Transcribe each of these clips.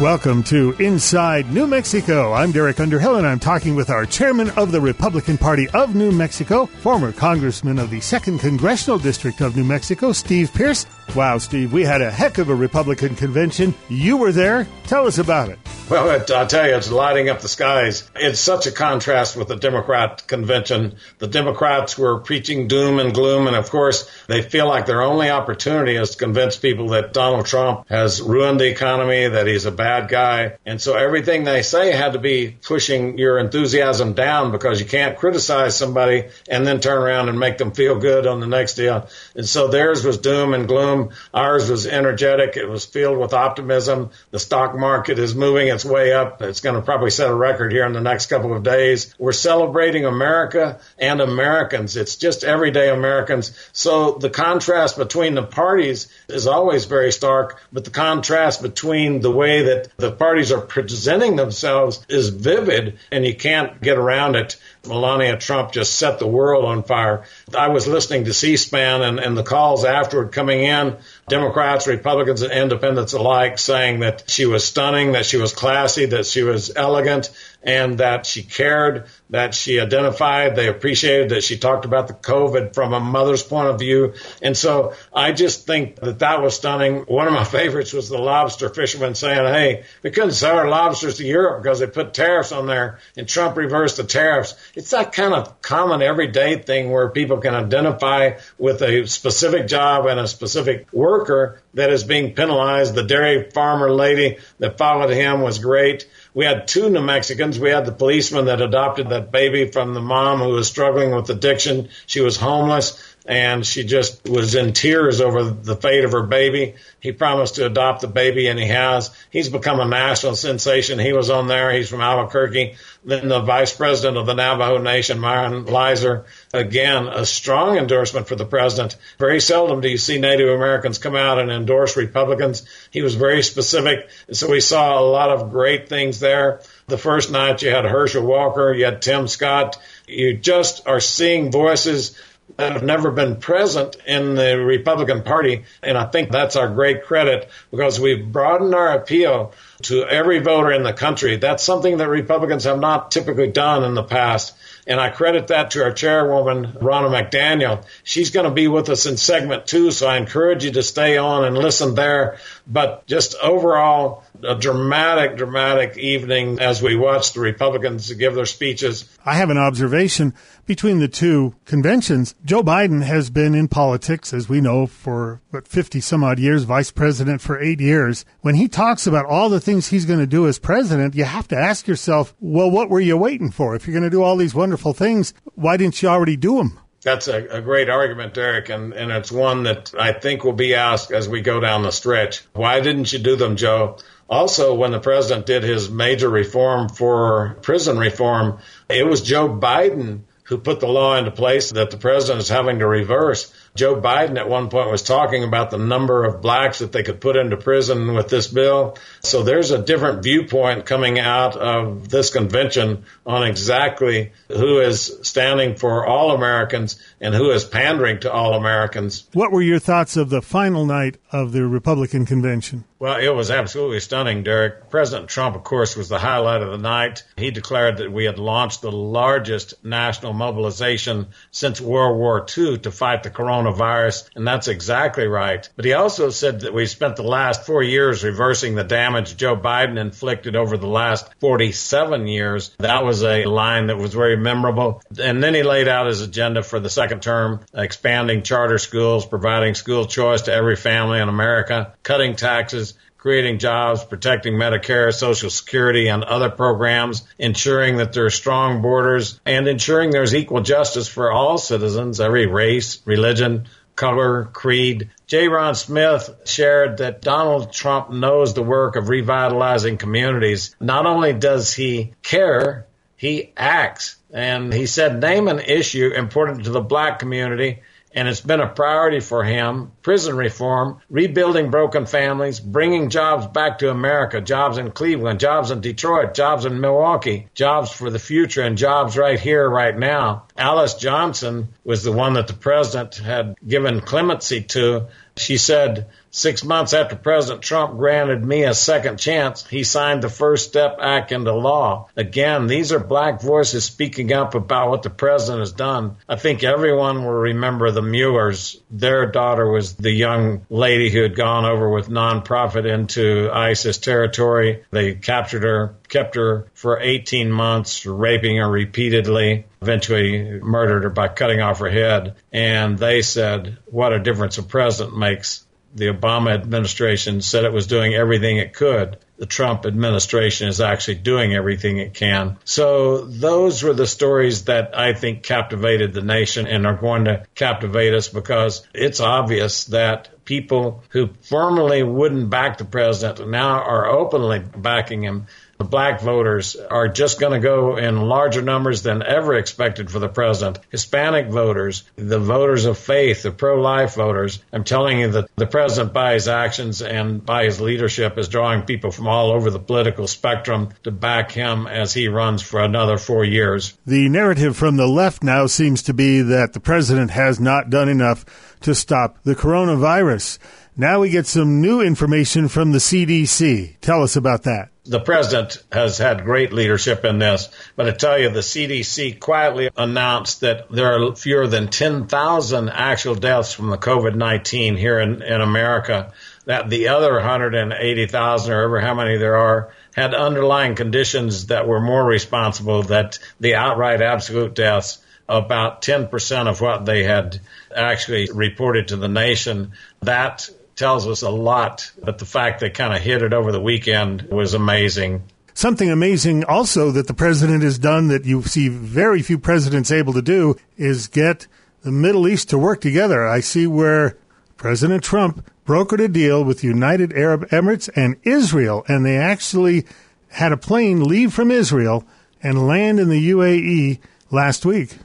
Welcome to Inside New Mexico. I'm Derek Underhill, and I'm talking with our chairman of the Republican Party of New Mexico, former congressman of the 2nd Congressional District of New Mexico, Steve Pearce. Wow, Steve, we had a heck of a Republican convention. You were there. Tell us about it. Well, it, I'll tell you, it's lighting up the skies. It's such a contrast with the Democrat convention. The Democrats were preaching doom and gloom, and of course, they feel like their only opportunity is to convince people that Donald Trump has ruined the economy, that he's a bad guy. And so everything they say had to be pushing your enthusiasm down because you can't criticize somebody and then turn around and make them feel good on the next deal. And so theirs was doom and gloom. Ours was energetic. It was filled with optimism. The stock market is moving its way up. It's going to probably set a record here in the next couple of days. We're celebrating America and Americans. It's just everyday Americans. So the contrast between the parties is always very stark, but the contrast between the way that the parties are presenting themselves is vivid and you can't get around it. Melania Trump just set the world on fire. I was listening to C-SPAN and, and the calls afterward coming in, Democrats, Republicans, and independents alike saying that she was stunning, that she was classy, that she was elegant, and that she cared, that she identified, they appreciated that she talked about the COVID from a mother's point of view. And so I just think that that was stunning. One of my favorites was the lobster fisherman saying, Hey, we couldn't sell our lobsters to Europe because they put tariffs on there and Trump reversed the tariffs. It's that kind of common everyday thing where people can identify with a specific job and a specific worker that is being penalized. The dairy farmer lady that followed him was great. We had two New Mexicans. We had the policeman that adopted that baby from the mom who was struggling with addiction. She was homeless and she just was in tears over the fate of her baby. He promised to adopt the baby and he has. He's become a national sensation. He was on there. He's from Albuquerque. Then the vice president of the Navajo Nation, Myron Lizer, again, a strong endorsement for the president. Very seldom do you see Native Americans come out and endorse Republicans. He was very specific. So we saw a lot of great things there. The first night you had Herschel Walker, you had Tim Scott. You just are seeing voices have never been present in the Republican Party. And I think that's our great credit because we've broadened our appeal to every voter in the country. That's something that Republicans have not typically done in the past. And I credit that to our chairwoman, Ronna McDaniel. She's going to be with us in segment two, so I encourage you to stay on and listen there. But just overall, a dramatic, dramatic evening as we watch the Republicans give their speeches. I have an observation between the two conventions. Joe Biden has been in politics, as we know, for what, 50 some odd years, vice president for eight years. When he talks about all the things he's going to do as president, you have to ask yourself, well, what were you waiting for? If you're going to do all these wonderful things, why didn't you already do them? That's a, a, great argument, Derek, and, and it's one that I think will be asked as we go down the stretch. Why didn't you do them, Joe? Also, when the president did his major reform for prison reform, it was Joe Biden who put the law into place that the president is having to reverse. Joe Biden at one point was talking about the number of blacks that they could put into prison with this bill. So there's a different viewpoint coming out of this convention on exactly who is standing for all Americans and who is pandering to all Americans. What were your thoughts of the final night of the Republican convention? Well, it was absolutely stunning, Derek. President Trump, of course, was the highlight of the night. He declared that we had launched the largest national mobilization since World War II to fight the coronavirus, and that's exactly right. But he also said that we spent the last four years reversing the damage Joe Biden inflicted over the last 47 years. That was a line that was very memorable. And then he laid out his agenda for the second term, expanding charter schools, providing school choice to every family in America, cutting taxes, creating jobs, protecting Medicare, Social Security, and other programs, ensuring that there are strong borders, and ensuring there's equal justice for all citizens, every race, religion, color, creed. Ja'Ron Smith shared that Donald Trump knows the work of revitalizing communities. Not only does he care, he acts. And he said, name an issue important to the black community and it's been a priority for him. Prison reform, rebuilding broken families, bringing jobs back to America, jobs in Cleveland, jobs in Detroit, jobs in Milwaukee, jobs for the future, and jobs right here, right now. Alice Johnson was the one that the president had given clemency to. She said, Six months after President Trump granted me a second chance, he signed the First Step Act into law. Again, these are black voices speaking up about what the president has done. I think everyone will remember the Muellers. Their daughter was the young lady who had gone over with nonprofit into ISIS territory. They captured her, kept her for 18 months, raping her repeatedly eventually murdered her by cutting off her head. And they said, what a difference a president makes the Obama administration said it was doing everything it could. The Trump administration is actually doing everything it can. So those were the stories that I think captivated the nation and are going to captivate us because it's obvious that people who formerly wouldn't back the president now are openly backing him the black voters are just going to go in larger numbers than ever expected for the president. Hispanic voters, the voters of faith, the pro life voters. I'm telling you that the president, by his actions and by his leadership, is drawing people from all over the political spectrum to back him as he runs for another four years. The narrative from the left now seems to be that the president has not done enough to stop the coronavirus. Now we get some new information from the CDC. Tell us about that the president has had great leadership in this, but I tell you, the CDC quietly announced that there are fewer than 10,000 actual deaths from the COVID 19 here in, in America. That the other 180,000 or ever how many there are had underlying conditions that were more responsible, that the outright absolute deaths, about 10% of what they had actually reported to the nation. That tells us a lot. But the fact they kind of hit it over the weekend was amazing. Something amazing also that the president has done that you see very few presidents able to do is get the Middle East to work together. I see where President Trump brokered a deal with United Arab Emirates and Israel, and they actually had a plane leave from Israel and land in the UAE last week.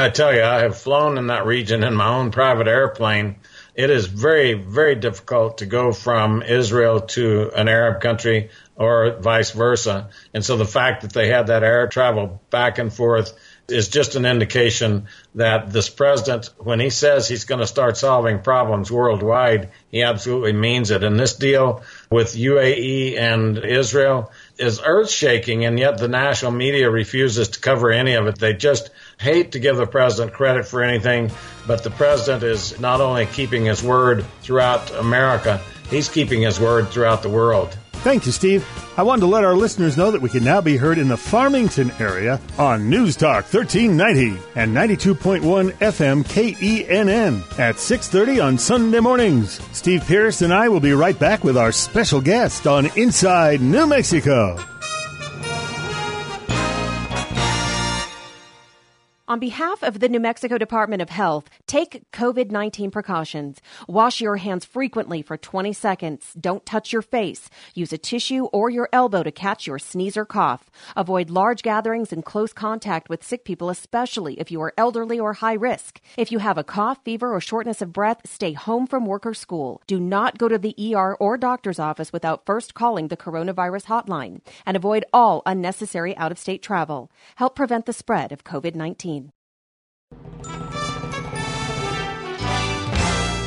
I tell you, I have flown in that region in my own private airplane it is very, very difficult to go from Israel to an Arab country or vice versa. And so the fact that they had that air travel back and forth is just an indication that this president, when he says he's going to start solving problems worldwide, he absolutely means it. And this deal with UAE and Israel is earth shaking, and yet the national media refuses to cover any of it. They just hate to give the president credit for anything, but the president is not only keeping his word throughout America, he's keeping his word throughout the world. Thank you, Steve. I wanted to let our listeners know that we can now be heard in the Farmington area on News Talk 1390 and 92.1 FM KENN at 6:30 on Sunday mornings. Steve Pearce and I will be right back with our special guest on Inside New Mexico. On behalf of the New Mexico Department of Health, take COVID 19 precautions. Wash your hands frequently for 20 seconds. Don't touch your face. Use a tissue or your elbow to catch your sneeze or cough. Avoid large gatherings and close contact with sick people, especially if you are elderly or high risk. If you have a cough, fever, or shortness of breath, stay home from work or school. Do not go to the ER or doctor's office without first calling the coronavirus hotline. And avoid all unnecessary out of state travel. Help prevent the spread of COVID 19.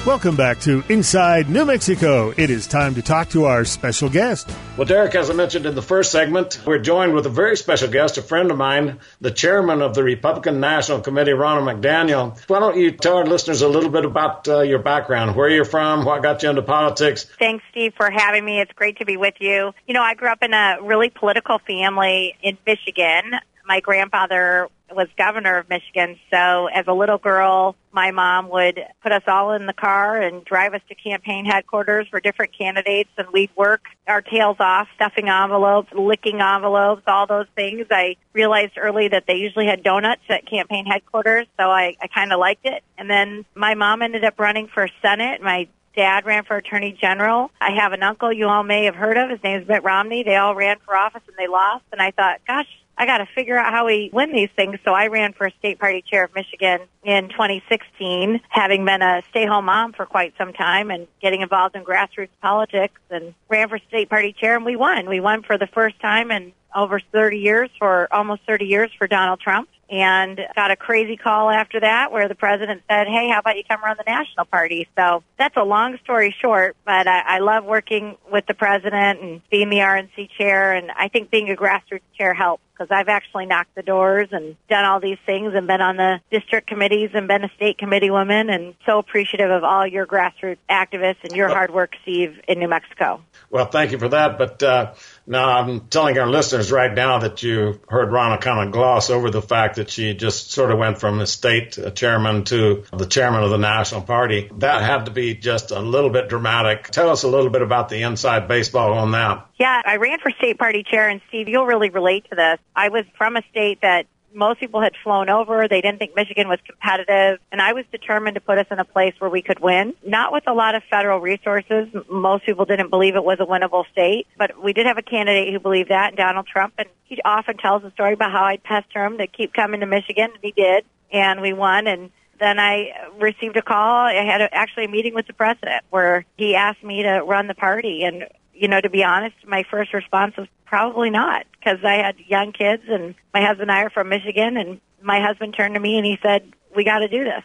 Welcome back to Inside New Mexico. It is time to talk to our special guest. Well, Derek, as I mentioned in the first segment, we're joined with a very special guest, a friend of mine, the chairman of the Republican National Committee, Ronna McDaniel. Why don't you tell our listeners a little bit about uh, your background, where you're from, what got you into politics? Thanks, Steve, for having me. It's great to be with you. You know, I grew up in a really political family in Michigan. My grandfather was governor of Michigan. So as a little girl, my mom would put us all in the car and drive us to campaign headquarters for different candidates and we'd work our tails off, stuffing envelopes, licking envelopes, all those things. I realized early that they usually had donuts at campaign headquarters, so I, I kind of liked it. And then my mom ended up running for Senate. My dad ran for attorney general. I have an uncle you all may have heard of. His name is Mitt Romney. They all ran for office and they lost. And I thought, gosh, I got to figure out how we win these things. So I ran for state party chair of Michigan in 2016, having been a stay-home mom for quite some time and getting involved in grassroots politics and ran for state party chair and we won. We won for the first time in over 30 years for almost 30 years for Donald Trump and got a crazy call after that where the president said, Hey, how about you come run the national party? So that's a long story short, but I, I love working with the president and being the RNC chair. And I think being a grassroots chair helps because I've actually knocked the doors and done all these things and been on the district committees and been a state committee woman and so appreciative of all your grassroots activists and your hard work, Steve, in New Mexico. Well, thank you for that. But uh, now I'm telling our listeners right now that you heard Ronna kind of gloss over the fact that she just sort of went from the state chairman to the chairman of the national party. That had to be just a little bit dramatic. Tell us a little bit about the inside baseball on that. Yeah, I ran for state party chair, and Steve, you'll really relate to this. I was from a state that most people had flown over. They didn't think Michigan was competitive. And I was determined to put us in a place where we could win, not with a lot of federal resources. Most people didn't believe it was a winnable state, but we did have a candidate who believed that, Donald Trump. And he often tells the story about how I pester him to keep coming to Michigan, and he did. And we won. And then I received a call. I had a, actually a meeting with the president where he asked me to run the party. And you know, to be honest, my first response was probably not because I had young kids and my husband and I are from Michigan and my husband turned to me and he said, we got to do this.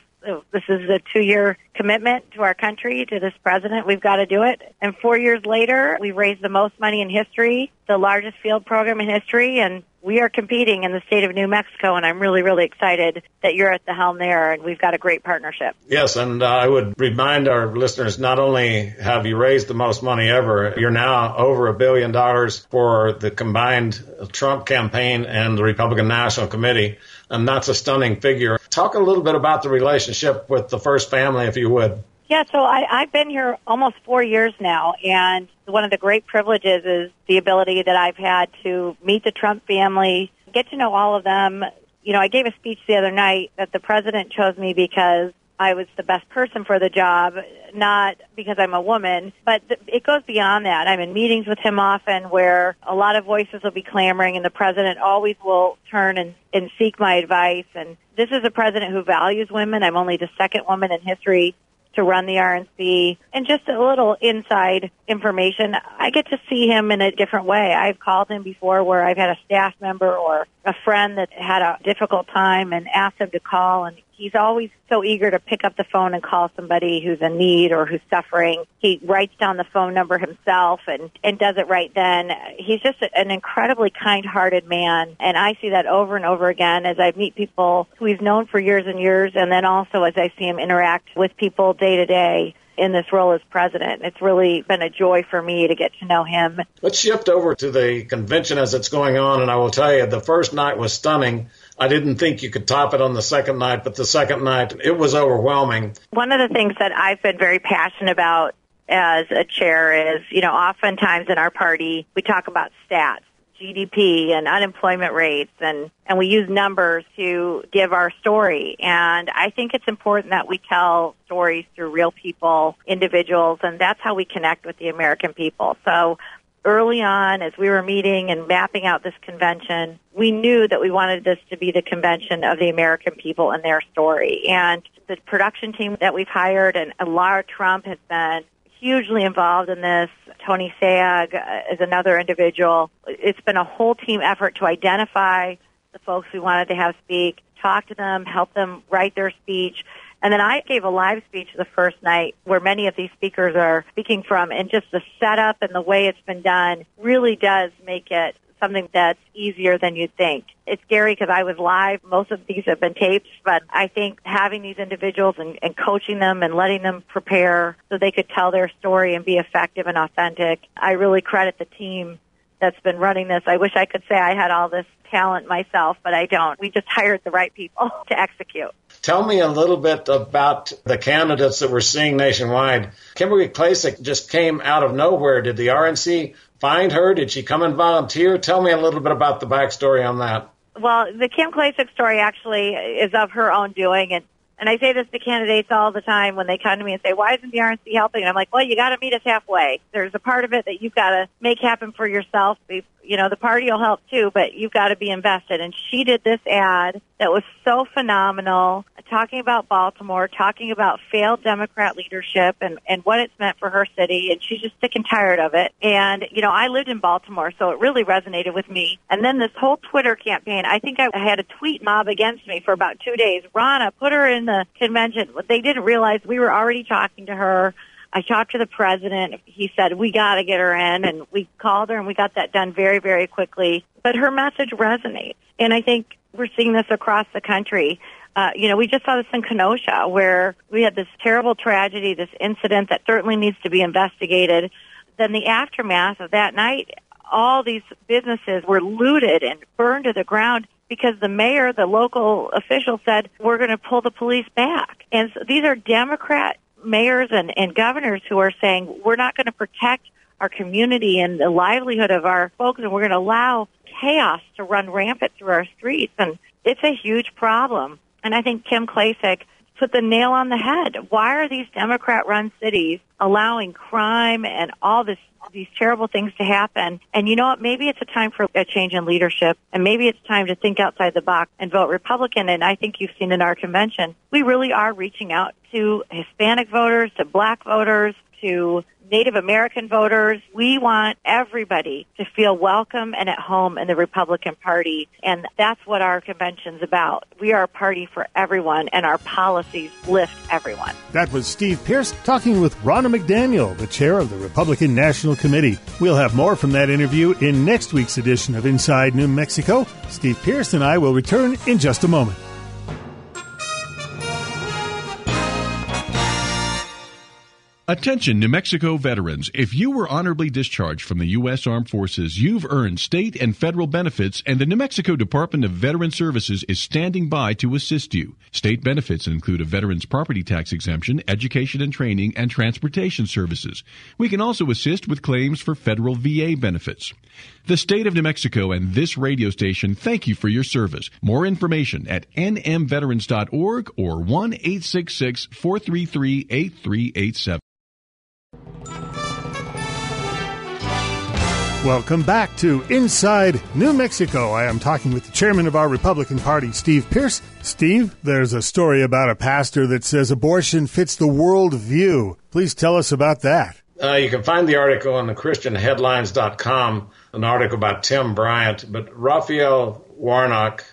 This is a two year commitment to our country, to this president. We've got to do it. And four years later, we've raised the most money in history, the largest field program in history, and we are competing in the state of New Mexico, and I'm really, really excited that you're at the helm there, and we've got a great partnership. Yes, and uh, I would remind our listeners not only have you raised the most money ever, you're now over a billion dollars for the combined Trump campaign and the Republican National Committee, and that's a stunning figure. Talk a little bit about the relationship with the First Family, if you would. Yeah, so I, I've been here almost four years now, and one of the great privileges is the ability that I've had to meet the Trump family, get to know all of them. You know, I gave a speech the other night that the president chose me because I was the best person for the job, not because I'm a woman, but th- it goes beyond that. I'm in meetings with him often where a lot of voices will be clamoring and the president always will turn and, and seek my advice. And this is a president who values women. I'm only the second woman in history to run the RNC and just a little inside information. I get to see him in a different way. I've called him before where I've had a staff member or a friend that had a difficult time and asked him to call and he's always so eager to pick up the phone and call somebody who's in need or who's suffering. He writes down the phone number himself and, and does it right then. He's just an incredibly kind-hearted man. And I see that over and over again as I meet people who he's known for years and years. And then also as I see him interact with people day to day in this role as president. It's really been a joy for me to get to know him. Let's shift over to the convention as it's going on. And I will tell you, the first night was stunning. I didn't think you could top it on the second night, but the second night, it was overwhelming. One of the things that I've been very passionate about as a chair is, you know, oftentimes in our party, we talk about stats. GDP and unemployment rates and, and we use numbers to give our story. And I think it's important that we tell stories through real people, individuals, and that's how we connect with the American people. So early on as we were meeting and mapping out this convention, we knew that we wanted this to be the convention of the American people and their story. And the production team that we've hired and Lara Trump has been hugely involved in this. Tony Sayegh uh, is another individual. It's been a whole team effort to identify the folks we wanted to have speak, talk to them, help them write their speech, and then I gave a live speech the first night where many of these speakers are speaking from and just the setup and the way it's been done really does make it something that's easier than you'd think. It's scary because I was live. Most of these have been taped, but I think having these individuals and, and coaching them and letting them prepare so they could tell their story and be effective and authentic, I really credit the team that's been running this. I wish I could say I had all this talent myself, but I don't. We just hired the right people to execute. Tell me a little bit about the candidates that we're seeing nationwide. Kimberly Klacik just came out of nowhere. Did the RNC find her? Did she come and volunteer? Tell me a little bit about the backstory on that. Well, the Kim Klacik story actually is of her own doing, and And I say this to candidates all the time when they come to me and say, why isn't the RNC helping? And I'm like, well, you got to meet us halfway. There's a part of it that you've got to make happen for yourself you know, the party will help too, but you've got to be invested. And she did this ad that was so phenomenal, talking about Baltimore, talking about failed Democrat leadership and, and what it's meant for her city. And she's just sick and tired of it. And, you know, I lived in Baltimore, so it really resonated with me. And then this whole Twitter campaign, I think I had a tweet mob against me for about two days. Ronna, put her in the convention. They didn't realize we were already talking to her. I talked to the president. He said, we got to get her in. And we called her and we got that done very, very quickly. But her message resonates. And I think we're seeing this across the country. Uh, you know, we just saw this in Kenosha where we had this terrible tragedy, this incident that certainly needs to be investigated. Then the aftermath of that night, all these businesses were looted and burned to the ground because the mayor, the local official said, we're going to pull the police back. And so these are Democrat mayors and, and governors who are saying we're not going to protect our community and the livelihood of our folks and we're going to allow chaos to run rampant through our streets and it's a huge problem. And I think Kim Klacik put the nail on the head. Why are these Democrat run cities allowing crime and all this these terrible things to happen. And you know what? Maybe it's a time for a change in leadership and maybe it's time to think outside the box and vote Republican. And I think you've seen in our convention, we really are reaching out to Hispanic voters, to black voters, to Native American voters. We want everybody to feel welcome and at home in the Republican Party. And that's what our convention's about. We are a party for everyone and our policies lift everyone. That was Steve Pearce talking with Ronna McDaniel, the chair of the Republican National Committee. We'll have more from that interview in next week's edition of Inside New Mexico. Steve Pearce and I will return in just a moment. Attention, New Mexico veterans. If you were honorably discharged from the U.S. Armed Forces, you've earned state and federal benefits, and the New Mexico Department of Veteran Services is standing by to assist you. State benefits include a veteran's property tax exemption, education and training, and transportation services. We can also assist with claims for federal VA benefits. The state of New Mexico and this radio station thank you for your service. More information at nmveterans.org or 1 433 8387. Welcome back to Inside New Mexico. I am talking with the chairman of our Republican Party, Steve Pearce. Steve, there's a story about a pastor that says abortion fits the world view. Please tell us about that. Uh, you can find the article on the ChristianHeadlines.com, an article about Tim Bryant. But Raphael Warnock,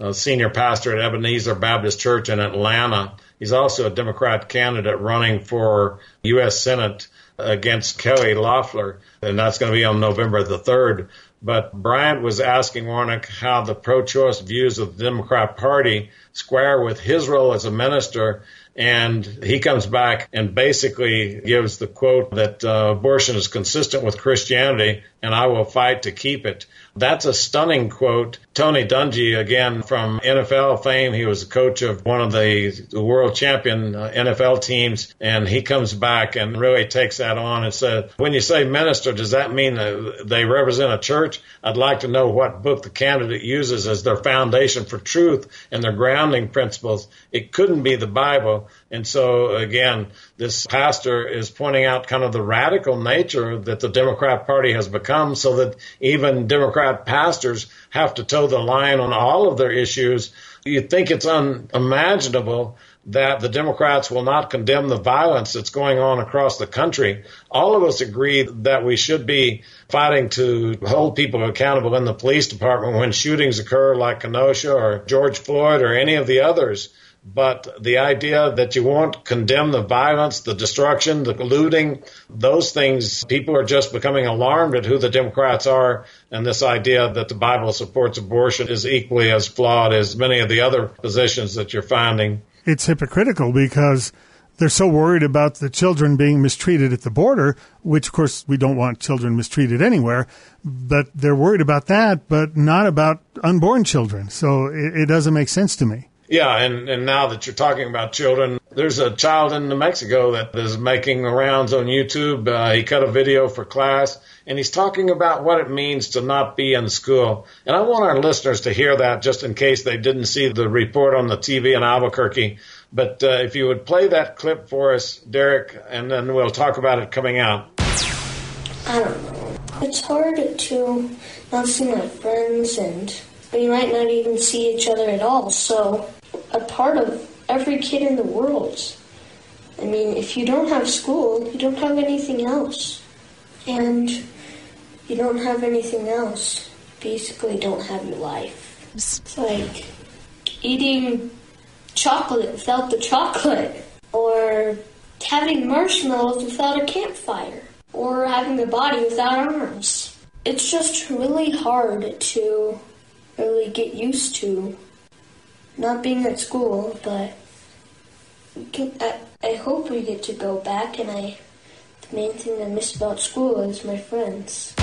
a senior pastor at Ebenezer Baptist Church in Atlanta, he's also a Democrat candidate running for U.S. Senate against Kelly Loeffler, and that's going to be on November the 3rd. But Bryant was asking Warnock how the pro choice views of the Democrat Party square with his role as a minister and he comes back and basically gives the quote that uh, abortion is consistent with Christianity and I will fight to keep it. That's a stunning quote. Tony Dungy, again from NFL fame, he was a coach of one of the, the world champion uh, NFL teams, and he comes back and really takes that on and said, "When you say minister, does that mean they represent a church? I'd like to know what book the candidate uses as their foundation for truth and their grounding principles. It couldn't be the Bible." And so again, this pastor is pointing out kind of the radical nature that the Democrat Party has become so that even Democrat pastors have to toe the line on all of their issues. You think it's unimaginable that the Democrats will not condemn the violence that's going on across the country. All of us agree that we should be fighting to hold people accountable in the police department when shootings occur like Kenosha or George Floyd or any of the others. But the idea that you won't condemn the violence, the destruction, the looting, those things, people are just becoming alarmed at who the Democrats are. And this idea that the Bible supports abortion is equally as flawed as many of the other positions that you're finding. It's hypocritical because they're so worried about the children being mistreated at the border, which of course we don't want children mistreated anywhere, but they're worried about that, but not about unborn children. So it, it doesn't make sense to me. Yeah, and, and now that you're talking about children, there's a child in New Mexico that is making the rounds on YouTube. Uh, he cut a video for class, and he's talking about what it means to not be in school. And I want our listeners to hear that just in case they didn't see the report on the TV in Albuquerque But uh, if you would play that clip for us, Derek, and then we'll talk about it coming out. I don't know. It's hard to not see my friends, and we might not even see each other at all. So, a part of every kid in the world. I mean, if you don't have school, you don't have anything else. And you don't have anything else. Basically, don't have your life. It's like eating chocolate without the chocolate, or having marshmallows without a campfire, or having a body without arms. It's just really hard to really get used to not being at school, but can, I, I hope we get to go back, and I the main thing I miss about school is my friends.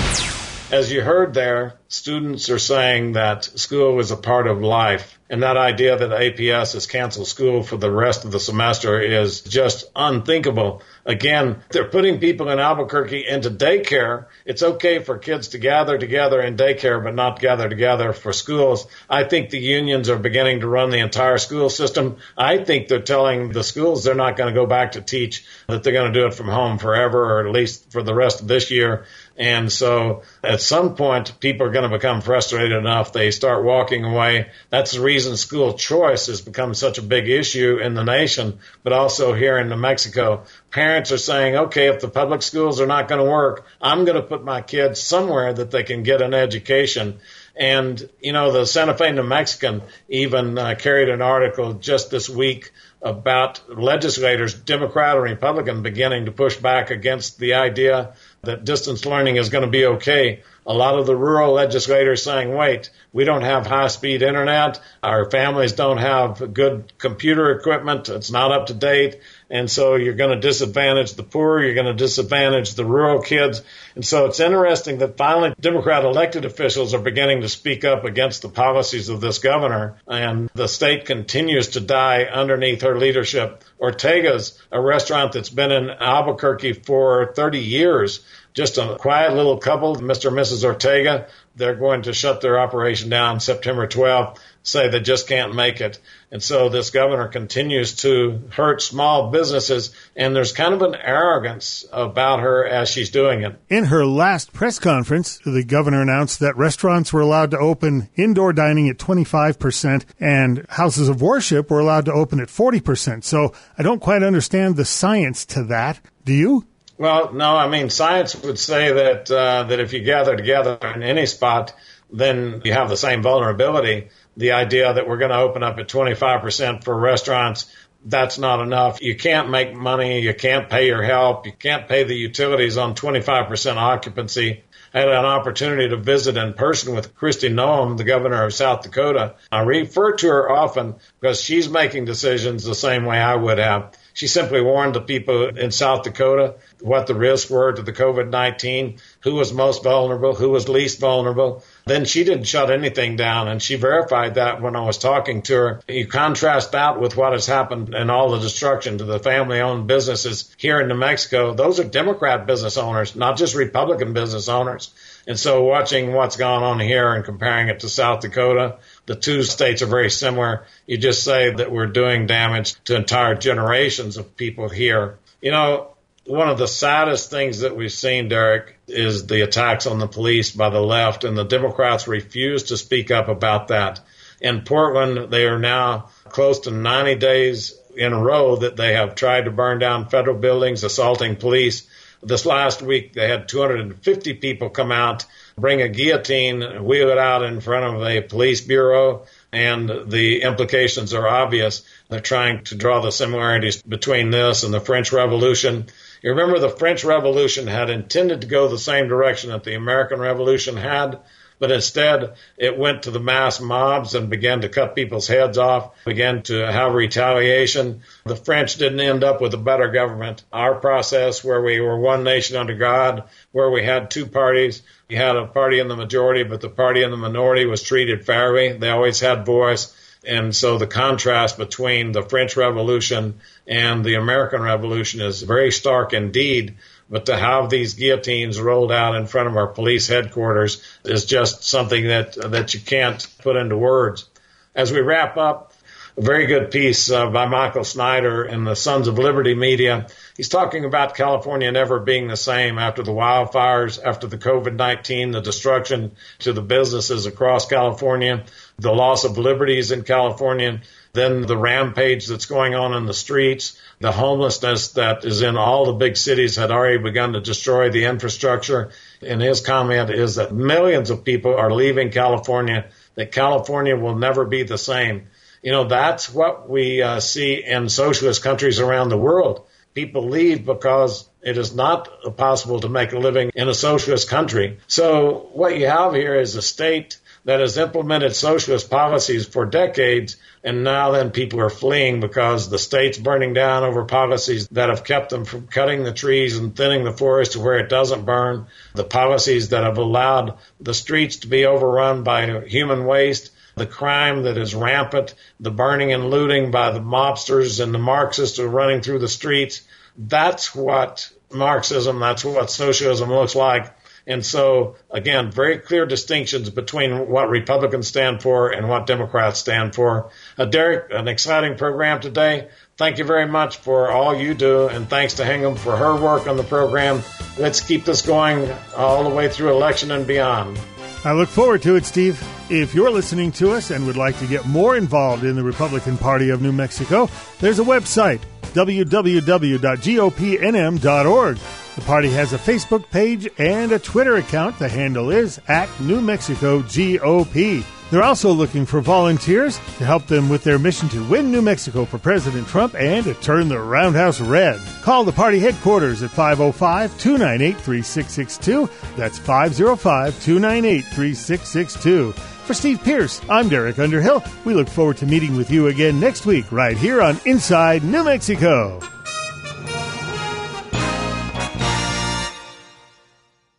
As you heard there, students are saying that school is a part of life. And that idea that APS has canceled school for the rest of the semester is just unthinkable. Again, they're putting people in Albuquerque into daycare. It's okay for kids to gather together in daycare, but not gather together for schools. I think the unions are beginning to run the entire school system. I think they're telling the schools they're not going to go back to teach, that they're going to do it from home forever, or at least for the rest of this year. And so at some point, people are going to become frustrated enough. They start walking away. That's the reason school choice has become such a big issue in the nation, but also here in New Mexico. Parents are saying, okay, if the public schools are not going to work, I'm going to put my kids somewhere that they can get an education. And, you know, the Santa Fe New Mexican even uh, carried an article just this week about legislators, Democrat and Republican, beginning to push back against the idea that distance learning is going to be okay. A lot of the rural legislators saying, wait, we don't have high speed internet. Our families don't have good computer equipment. It's not up to date. And so you're going to disadvantage the poor. You're going to disadvantage the rural kids. And so it's interesting that finally Democrat elected officials are beginning to speak up against the policies of this governor. And the state continues to die underneath her leadership. Ortega's a restaurant that's been in Albuquerque for 30 years just a quiet little couple, Mr. and Mrs. Ortega. They're going to shut their operation down September 12th, say they just can't make it. And so this governor continues to hurt small businesses, and there's kind of an arrogance about her as she's doing it. In her last press conference, the governor announced that restaurants were allowed to open indoor dining at 25% and houses of worship were allowed to open at 40%. So I don't quite understand the science to that. Do you? Well, no, I mean, science would say that uh, that if you gather together in any spot, then you have the same vulnerability. The idea that we're going to open up at 25% for restaurants, that's not enough. You can't make money. You can't pay your help. You can't pay the utilities on 25% occupancy. I had an opportunity to visit in person with Kristi Noem, the governor of South Dakota. I refer to her often because she's making decisions the same way I would have. She simply warned the people in South Dakota what the risks were to the COVID 19, who was most vulnerable, who was least vulnerable. Then she didn't shut anything down, and she verified that when I was talking to her. You contrast that with what has happened and all the destruction to the family owned businesses here in New Mexico. Those are Democrat business owners, not just Republican business owners. And so watching what's gone on here and comparing it to South Dakota, the two states are very similar. You just say that we're doing damage to entire generations of people here. You know, one of the saddest things that we've seen, Derek, is the attacks on the police by the left, and the Democrats refuse to speak up about that. In Portland, they are now close to 90 days in a row that they have tried to burn down federal buildings, assaulting police. This last week, they had 250 people come out, bring a guillotine, wheel it out in front of a police bureau, and the implications are obvious. They're trying to draw the similarities between this and the French Revolution. You remember the French Revolution had intended to go the same direction that the American Revolution had but instead it went to the mass mobs and began to cut people's heads off, began to have retaliation. The French didn't end up with a better government. Our process, where we were one nation under God, where we had two parties, we had a party in the majority, but the party in the minority was treated fairly. They always had voice. And so the contrast between the French Revolution and the American Revolution is very stark indeed. But to have these guillotines rolled out in front of our police headquarters is just something that that you can't put into words. As we wrap up, a very good piece uh, by Michael Snyder in the Sons of Liberty media. He's talking about California never being the same after the wildfires, after the COVID-19, the destruction to the businesses across California, the loss of liberties in California, then the rampage that's going on in the streets, the homelessness that is in all the big cities had already begun to destroy the infrastructure. And his comment is that millions of people are leaving California, that California will never be the same. You know, that's what we uh, see in socialist countries around the world. People leave because it is not possible to make a living in a socialist country. So what you have here is a state that has implemented socialist policies for decades, and now then people are fleeing because the state's burning down over policies that have kept them from cutting the trees and thinning the forest to where it doesn't burn, the policies that have allowed the streets to be overrun by human waste, the crime that is rampant, the burning and looting by the mobsters and the Marxists who are running through the streets. That's what Marxism, that's what socialism looks like. And so, again, very clear distinctions between what Republicans stand for and what Democrats stand for. Uh, Derek, an exciting program today. Thank you very much for all you do, and thanks to Hingham for her work on the program. Let's keep this going all the way through election and beyond. I look forward to it, Steve. If you're listening to us and would like to get more involved in the Republican Party of New Mexico, there's a website, www.gopnm.org. The party has a Facebook page and a Twitter account. The handle is at New Mexico GOP. They're also looking for volunteers to help them with their mission to win New Mexico for President Trump and to turn the roundhouse red. Call the party headquarters at 505 298 3662. That's 505 298 3662. For Steve Pearce, I'm Derek Underhill. We look forward to meeting with you again next week right here on Inside New Mexico.